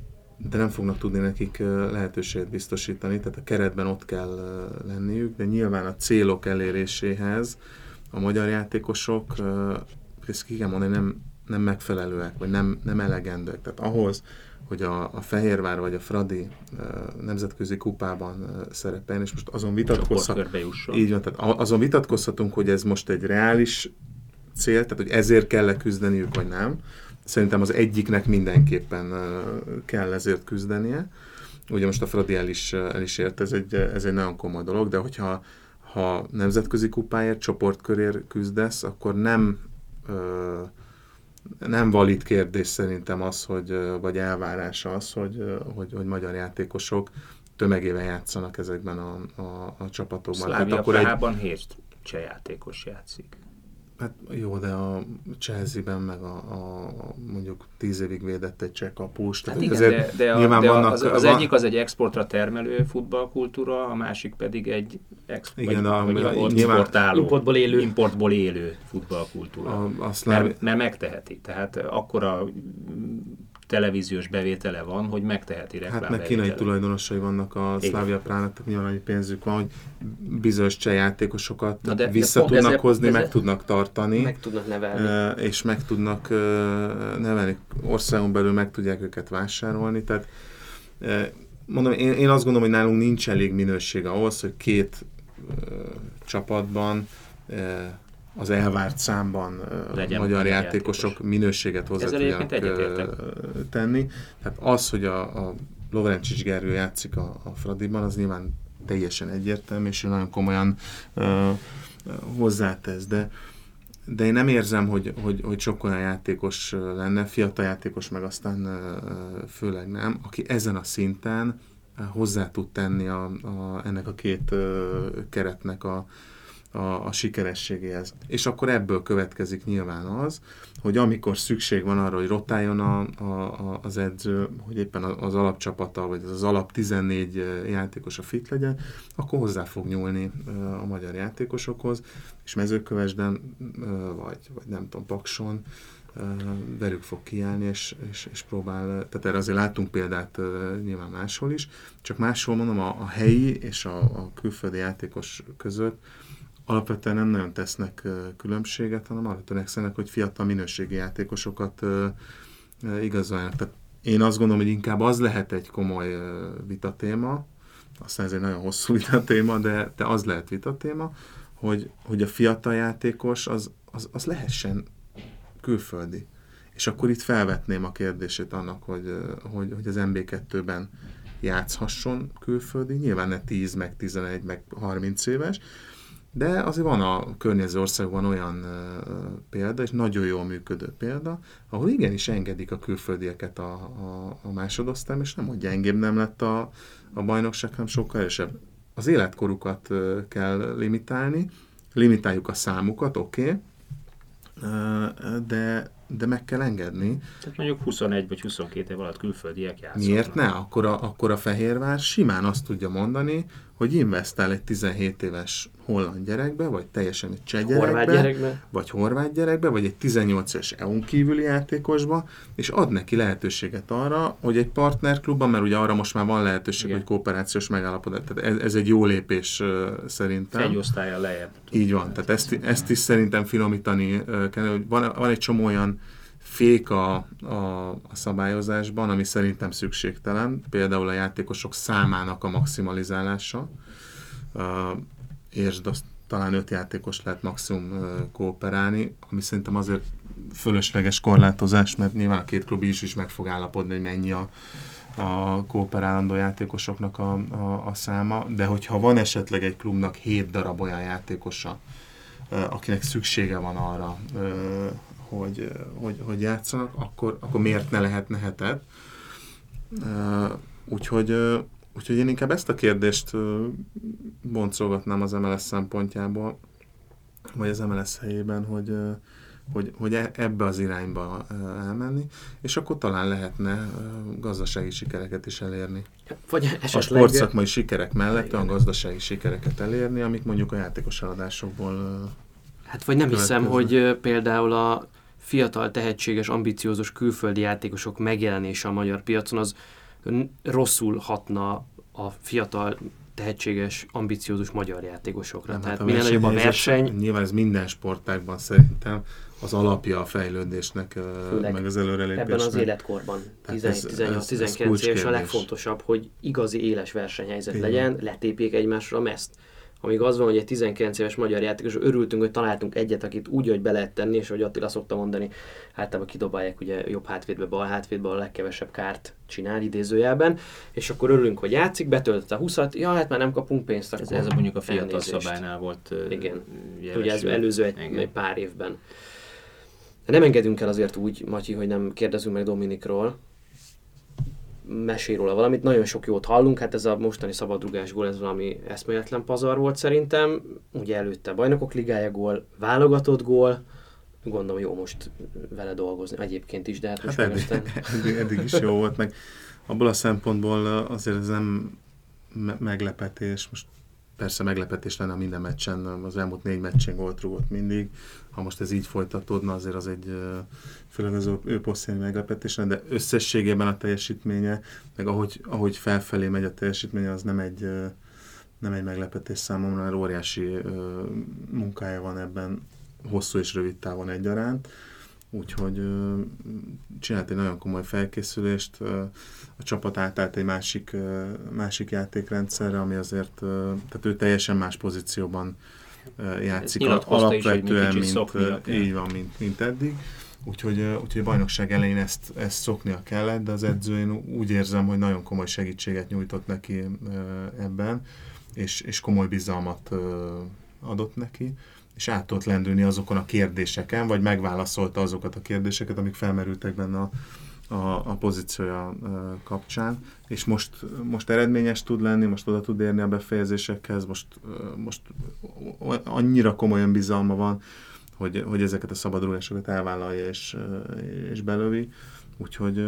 de nem fognak tudni nekik lehetőséget biztosítani, tehát a keretben ott kell lenniük, de nyilván a célok eléréséhez a magyar játékosok, ezt ki kell mondani, nem, nem megfelelőek, vagy nem, nem elegendőek. Tehát ahhoz, hogy a, a Fehérvár vagy a Fradi nemzetközi kupában szerepeljen, és most azon vitatkozhatunk. Így van, tehát azon vitatkozhatunk, hogy ez most egy reális cél, tehát hogy ezért kell-e küzdeniük, vagy nem. Szerintem az egyiknek mindenképpen kell ezért küzdenie. Ugye most a Fradi el is, el is ért, ez egy, ez egy nagyon komoly dolog, de hogyha ha nemzetközi kupáért, csoportkörért küzdesz, akkor nem nem valid kérdés szerintem az, hogy, vagy elvárás az, hogy, hogy, hogy magyar játékosok tömegével játszanak ezekben a, a, a csapatokban. Szlávia Tehát akkor egy... hét cseh játékos játszik. Hát jó, de a Chelsea-ben meg a, a, mondjuk tíz évig védett egy cseh kapus. Hát igen, de, de, a, de vannak, az, az van... egyik az egy exportra termelő futballkultúra, a másik pedig egy export, igen, vagy, a, vagy import, nyilván, importból élő. importból élő futballkultúra. A, azt mert, mert megteheti. Tehát akkor a televíziós bevétele van, hogy megteheti reklám Hát meg kínai tulajdonosai vannak a Slavia Prának, tehát nyilván annyi pénzük van, hogy bizonyos cseh játékosokat de, vissza de tudnak ezzel, hozni, ezzel, meg tudnak tartani. Meg tudnak nevelni. És meg tudnak nevelni. Országon belül meg tudják őket vásárolni, tehát mondom, én, én azt gondolom, hogy nálunk nincs elég minőség ahhoz, hogy két csapatban az elvárt számban Legyen magyar játékosok játékos. minőséget hozzá tudjanak tenni. Tehát az, hogy a, a Lovrencsics Gergő játszik a, a Fradiban, az nyilván teljesen egyértelmű, és nagyon komolyan uh, hozzátesz, de de én nem érzem, hogy, hogy, hogy sok olyan játékos lenne, fiatal játékos meg aztán uh, főleg nem, aki ezen a szinten hozzá tud tenni a, a, ennek a két uh, keretnek a, a, a sikerességéhez. És akkor ebből következik nyilván az, hogy amikor szükség van arra, hogy rotáljon a, a, a, az edző, hogy éppen az alapcsapata, vagy az alap 14 játékos a fit legyen, akkor hozzá fog nyúlni a magyar játékosokhoz, és mezőkövesden, vagy, vagy nem tudom, Pakson, velük fog kiállni, és, és, és próbál, tehát erre azért látunk példát nyilván máshol is, csak máshol mondom, a, a helyi és a, a külföldi játékos között alapvetően nem nagyon tesznek különbséget, hanem arra törekszenek, hogy fiatal minőségi játékosokat igazoljanak. Tehát én azt gondolom, hogy inkább az lehet egy komoly vitatéma, aztán ez egy nagyon hosszú [LAUGHS] vitatéma, de, de az lehet vitatéma, hogy, hogy a fiatal játékos az, az, az lehessen külföldi. És akkor itt felvetném a kérdését annak, hogy, hogy, hogy az MB2-ben játszhasson külföldi, nyilván ne 10, meg 11, meg 30 éves, de azért van a környező országban olyan példa, és nagyon jól működő példa, ahol igenis engedik a külföldieket a, a, a másodosztály, és nem, hogy gyengébb nem lett a, a bajnokság, hanem sokkal erősebb. Az életkorukat kell limitálni, limitáljuk a számukat, oké, okay, de, de meg kell engedni. Tehát mondjuk 21 vagy 22 év alatt külföldiek játszanak. Miért ne? Akkor a, akkor a Fehérvár simán azt tudja mondani, hogy investál egy 17 éves holland gyerekbe, vagy teljesen egy cseh gyerekbe, horvát gyerekbe, vagy horvát gyerekbe, vagy egy 18 éves EU-n kívüli játékosba, és ad neki lehetőséget arra, hogy egy partnerklubban, mert ugye arra most már van lehetőség, Igen. hogy kooperációs megállapodás, tehát ez, ez egy jó lépés szerintem. Egy osztálya lejjebb. Így van, tehát ezt, ezt is szerintem finomítani kell, hogy van, van egy csomó olyan fék a, a, a szabályozásban, ami szerintem szükségtelen, például a játékosok számának a maximalizálása. És azt talán öt játékos lehet maximum kooperálni, ami szerintem azért fölösleges korlátozás, mert nyilván a két klub is, is meg fog állapodni, hogy mennyi a, a kooperálandó játékosoknak a, a, a száma, de hogyha van esetleg egy klubnak hét darab olyan játékosa, akinek szüksége van arra, hogy, hogy, hogy játszanak, akkor, akkor miért ne lehetne hetet? Úgyhogy, úgyhogy én inkább ezt a kérdést boncolgatnám az MLS szempontjából, vagy az MLS helyében, hogy, hogy, hogy e- ebbe az irányba elmenni, és akkor talán lehetne gazdasági sikereket is elérni. Vagy esetleg... A sportszakmai sikerek mellett olyan gazdasági sikereket elérni, amik mondjuk a játékos eladásokból Hát vagy nem hiszem, hogy például a fiatal, tehetséges, ambiciózus külföldi játékosok megjelenése a magyar piacon az rosszul hatna a fiatal, tehetséges, ambiciózus magyar játékosokra. Nem, Tehát hát minél nagyobb a verseny. Nyilván ez minden sportágban szerintem az alapja a fejlődésnek, Főleg meg az előrelépésnek. Ebben az életkorban, 18-19 éves a legfontosabb, hogy igazi éles versenyhelyzet Igen. legyen, letépjék egymásra a meszt. Amíg az van, hogy egy 19 éves magyar játékos, örültünk, hogy találtunk egyet, akit úgy, hogy be lehet tenni, és hogy Attila szokta mondani, általában kidobálják ugye jobb hátvédbe, bal hátvédbe, a legkevesebb kárt csinál idézőjelben, és akkor örülünk, hogy játszik, betöltött a 20-at, ja, hát már nem kapunk pénzt, akkor ez, ez mondjuk a fiatal elnézést. szabálynál volt Igen, ugye ez előző egy, egy pár évben. De nem engedünk el azért úgy, Matyi, hogy nem kérdezünk meg Dominikról, mesél róla valamit, nagyon sok jót hallunk, hát ez a mostani szabadrugás gól, ez valami eszméletlen pazar volt szerintem, ugye előtte bajnokok ligája gól, válogatott gól, gondolom jó most vele dolgozni egyébként is, de hát most hát eddig, aztán... [LAUGHS] eddig, eddig is jó volt, meg abból a szempontból azért ez nem me- meglepetés, most persze meglepetés lenne minden meccsen, az elmúlt négy meccsen volt rúgott mindig, ha most ez így folytatódna, azért az egy főleg az ő posztjai meglepetés, de összességében a teljesítménye, meg ahogy, ahogy felfelé megy a teljesítménye, az nem egy, nem egy meglepetés számomra, mert óriási munkája van ebben hosszú és rövid távon egyaránt. Úgyhogy csinált egy nagyon komoly felkészülést, a csapat átállt egy másik, másik játékrendszerre, ami azért, tehát ő teljesen más pozícióban játszik alapvetően, is, mint, így van, mint, mint eddig. Úgyhogy, úgyhogy a bajnokság elején ezt, ezt szoknia kellett, de az edző én úgy érzem, hogy nagyon komoly segítséget nyújtott neki ebben, és, és komoly bizalmat adott neki, és át tudott lendülni azokon a kérdéseken, vagy megválaszolta azokat a kérdéseket, amik felmerültek benne a, a, a pozíciója kapcsán, és most, most eredményes tud lenni, most oda tud érni a befejezésekhez, most, most annyira komoly bizalma van, hogy, hogy ezeket a szabadulásokat elvállalja és, és belövi, úgyhogy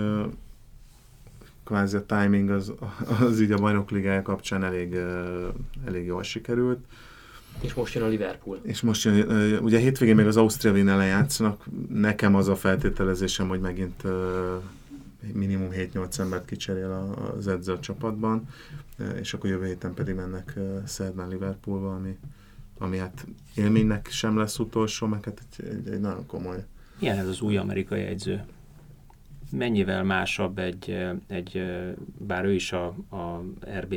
kvázi a timing az, az így a bajnok ligája kapcsán elég, elég jól sikerült. És most jön a Liverpool. És most jön, ugye hétvégén még az Ausztria Wien játszanak. Nekem az a feltételezésem, hogy megint minimum 7-8 embert kicserél az edző a csapatban, és akkor jövő héten pedig mennek szerdán Liverpoolba, ami, ami hát élménynek sem lesz utolsó, meg hát egy, egy, egy nagyon komoly. Milyen ez az új amerikai edző? Mennyivel másabb egy, egy bár ő is a, a RB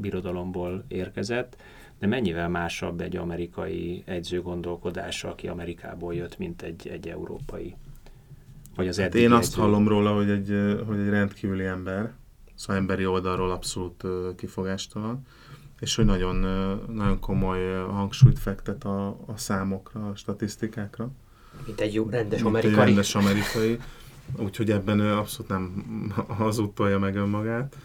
birodalomból érkezett, de mennyivel másabb egy amerikai edző gondolkodása, aki Amerikából jött, mint egy, egy európai? Vagy az hát én azt edző? hallom róla, hogy egy, hogy egy rendkívüli ember, szóval emberi oldalról abszolút kifogástalan, és hogy nagyon, nagyon komoly hangsúlyt fektet a, a számokra, a statisztikákra. Mint egy jó rendes mint amerikai. Egy rendes amerikai. Úgyhogy ebben ő abszolút nem [LAUGHS] hazudtolja meg önmagát.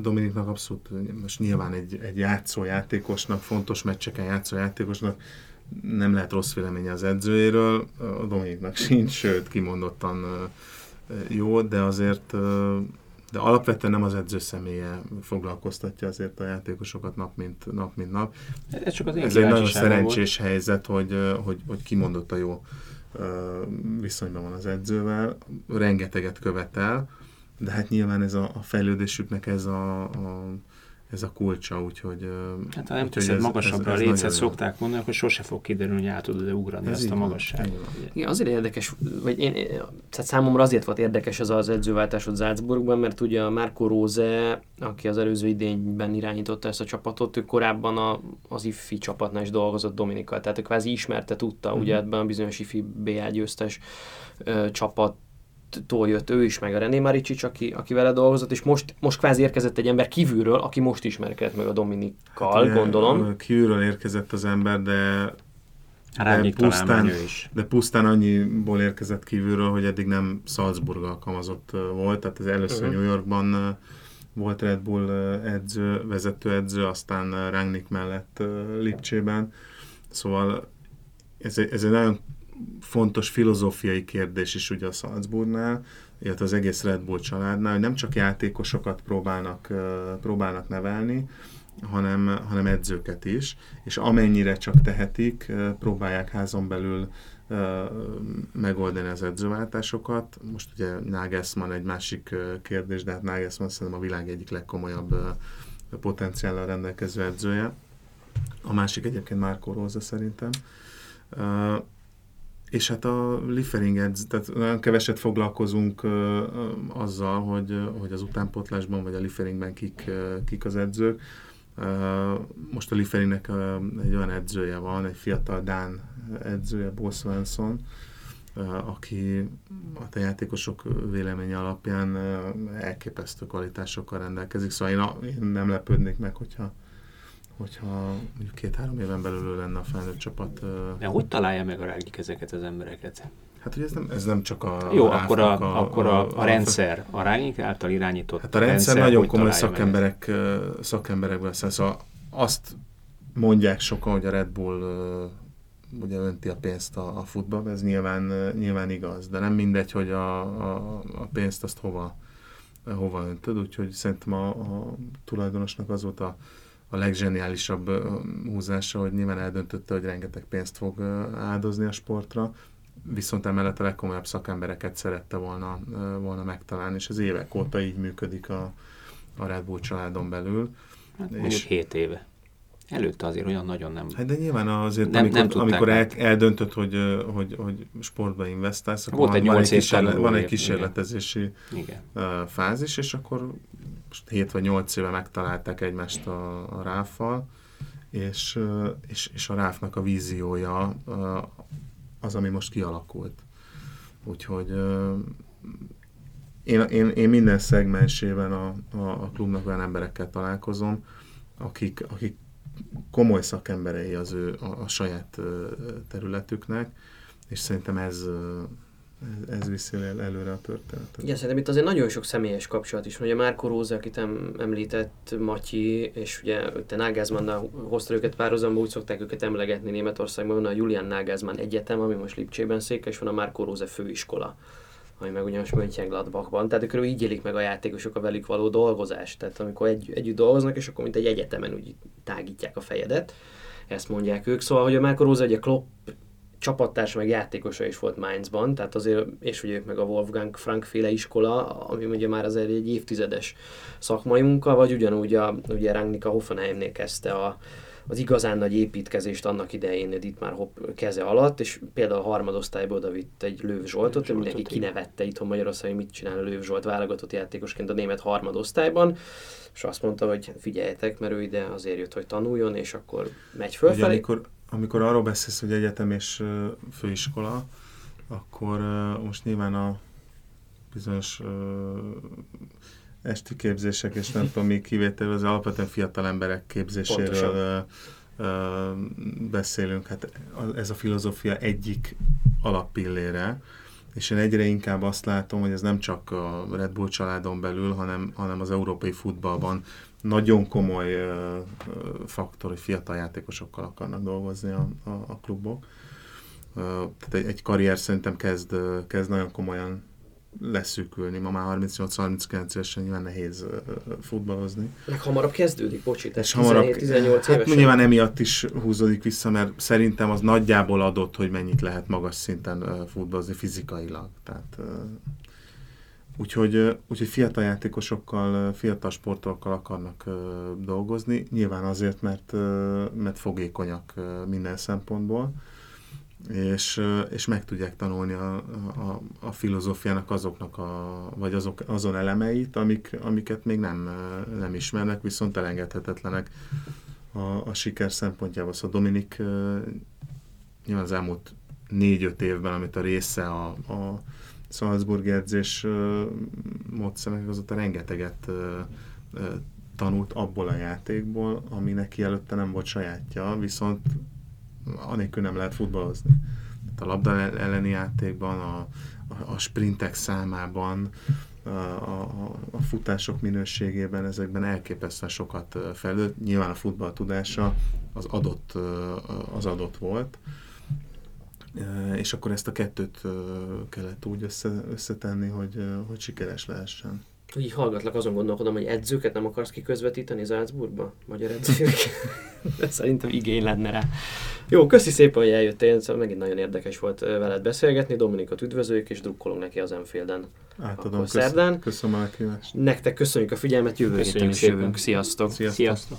Dominiknak abszolút, most nyilván egy, egy játszójátékosnak, fontos meccseken játszójátékosnak nem lehet rossz véleménye az edzőjéről, a Dominiknak sincs, sőt kimondottan jó, de azért de alapvetően nem az edző személye foglalkoztatja azért a játékosokat nap mint nap. Mint nap. Ez, csak az Ez egy nagyon szerencsés volt. helyzet, hogy, hogy, hogy kimondott a jó viszonyban van az edzővel, rengeteget követel, de hát nyilván ez a, a fejlődésüknek ez a, a ez a kulcsa, úgyhogy... Hát ha nem teszed magasabbra ez, ez a lécet, szokták mondani, akkor sose fog kiderülni, hogy át tudod ugrani ez ezt a magasságot. Igen, azért érdekes, vagy én, tehát számomra azért volt érdekes ez az edzőváltás ott Salzburgban, mert ugye a Marco Rose, aki az előző idényben irányította ezt a csapatot, ő korábban a, az IFI csapatnál is dolgozott Dominikkal, tehát ő kvázi ismerte, tudta, mm-hmm. ugye ebben a bizonyos IFI BL győztes ö, csapat tól jött ő is, meg a René Maricsics, aki, aki vele dolgozott, és most, most kvázi érkezett egy ember kívülről, aki most ismerkedett meg a Dominikkal, hát, gondolom. Kívülről érkezett az ember, de de pusztán, is. de pusztán annyiból érkezett kívülről, hogy eddig nem Salzburg alkalmazott volt, tehát az először uh-huh. New Yorkban volt Red Bull edző, edző, aztán Rangnick mellett Lipcsében, szóval ez egy, ez egy nagyon fontos filozófiai kérdés is ugye a Salzburgnál, illetve az egész Red Bull családnál, hogy nem csak játékosokat próbálnak, próbálnak nevelni, hanem, hanem edzőket is, és amennyire csak tehetik, próbálják házon belül megoldani az edzőváltásokat. Most ugye Nagelsmann egy másik kérdés, de hát Nagelsmann szerintem a világ egyik legkomolyabb potenciállal rendelkező edzője. A másik egyébként Marco Rosa szerintem. És hát a Liefering edz, tehát nagyon keveset foglalkozunk uh, azzal, hogy, hogy az utánpotlásban vagy a Lieferingben kik, uh, kik az edzők. Uh, most a Lieferingnek uh, egy olyan edzője van, egy fiatal Dán edzője, Bo Svensson, uh, aki a játékosok véleménye alapján uh, elképesztő kvalitásokkal rendelkezik, szóval én, én nem lepődnék meg, hogyha hogyha mondjuk két-három éven belül lenne a felnőtt csapat. De hogy találja meg a rágik ezeket az embereket? Hát ugye ez nem, ez nem csak a... Jó, akkor, a, a, akkor a, a, a rendszer, a rágik által irányított Hát a rendszer, rendszer nagyon komoly szakemberek, szakemberekből száll. Szóval azt mondják sokan, hogy a Red Bull ugye önti a pénzt a, a futballba, ez nyilván, nyilván igaz, de nem mindegy, hogy a, a, a pénzt azt hova, hova öntöd, úgyhogy szerintem a, a tulajdonosnak az volt a a legzseniálisabb húzása, hogy nyilván eldöntötte, hogy rengeteg pénzt fog áldozni a sportra, viszont emellett a legkomolyabb szakembereket szerette volna, volna megtalálni, és az évek óta így működik a, a Red Bull családon belül. Hát és 7 éve. Előtte azért olyan nagyon nem... Hát de nyilván azért, nem, amikor, nem amikor el, eldöntött, hogy, hogy, hogy sportba investálsz, akkor Volt egy van, egy kísérlet, van egy kísérletezési Igen. fázis, és akkor most 7 vagy 8 éve megtalálták egymást a, a ráfal, és, és, és a ráfnak a víziója az, ami most kialakult. Úgyhogy én, én, én minden szegmensében a, a, a klubnak olyan emberekkel találkozom, akik, akik komoly szakemberei az ő a, a saját területüknek, és szerintem ez, ez, ez viszi el, előre a történetet. Igen, szerintem itt azért nagyon sok személyes kapcsolat is. Ugye Márko Róza, akit említett, Matyi, és ugye te Nagelsmann hozta őket párhuzamba, úgy szokták őket emlegetni Németországban, van a Julian Nagelsmann Egyetem, ami most Lipcsében szék, és van a Márko Róza főiskola ami meg ugyanis Mönchengladbachban. Tehát körülbelül így élik meg a játékosok a velük való dolgozást. Tehát amikor egy, együtt dolgoznak, és akkor mint egy egyetemen úgy tágítják a fejedet. Ezt mondják ők. Szóval, hogy a Márko Róza ugye Klopp csapattársa meg játékosa is volt Mainzban, tehát azért, és hogy ők meg a Wolfgang Frank iskola, ami ugye már az egy évtizedes szakmai munka, vagy ugyanúgy a, ugye Rangnika Hoffenheimnél kezdte a, az igazán nagy építkezést annak idején Dietmar Hopp keze alatt, és például a harmadosztályból oda vitt egy Lőv Zsoltot, Zsoltot mindenki kinevette itthon Magyarországon, hogy mit csinál a Lőv Zsolt válogatott játékosként a német harmadosztályban, és azt mondta, hogy figyeljetek, mert ő ide azért jött, hogy tanuljon, és akkor megy fölfelé. Ugye, amikor, amikor arról beszélsz, hogy egyetem és főiskola, akkor most nyilván a bizonyos esti képzések, és nem tudom, mi kivétel, az alapvetően fiatal emberek képzéséről beszélünk. Hát ez a filozófia egyik alappillére, és én egyre inkább azt látom, hogy ez nem csak a Red Bull családon belül, hanem, hanem az európai futballban nagyon komoly uh, faktor, hogy fiatal játékosokkal akarnak dolgozni a, a, a klubok. Uh, tehát egy, egy karrier szerintem kezd, kezd nagyon komolyan leszűkülni. Ma már 38-39 évesen nyilván nehéz futballozni. hamarabb kezdődik, bocsi, tehát 17, 18 hát évesen. Nyilván emiatt is húzódik vissza, mert szerintem az nagyjából adott, hogy mennyit lehet magas szinten futballozni fizikailag. Tehát, úgyhogy, úgyhogy fiatal játékosokkal, fiatal sportolókkal akarnak dolgozni. Nyilván azért, mert, mert fogékonyak minden szempontból és, és meg tudják tanulni a, a, a filozófiának azoknak a, vagy azok, azon elemeit, amik, amiket még nem, nem ismernek, viszont elengedhetetlenek a, a siker szempontjából. Szóval Dominik nyilván az elmúlt négy-öt évben, amit a része a, a Salzburg edzés módszernek, azóta rengeteget tanult abból a játékból, ami neki előtte nem volt sajátja, viszont anélkül nem lehet futballozni. A labda elleni játékban, a, a, sprintek számában, a, a, a futások minőségében ezekben elképesztően sokat fejlődött. Nyilván a futball tudása az adott, az adott volt, és akkor ezt a kettőt kellett úgy össze, összetenni, hogy, hogy sikeres lehessen. Így hallgatlak, azon gondolkodom, hogy edzőket nem akarsz kiközvetíteni Salzburgba? Magyar edzők? [LAUGHS] Szerintem igény lenne rá. Jó, köszi szépen, hogy eljöttél, szóval megint nagyon érdekes volt veled beszélgetni. Dominikot üdvözöljük, és drukkolunk neki az Enfielden. Átadom, köszönöm, szerdán. köszönöm a Nektek köszönjük a figyelmet, jövő héten is jövünk. Sziasztok! Sziasztok! Sziasztok.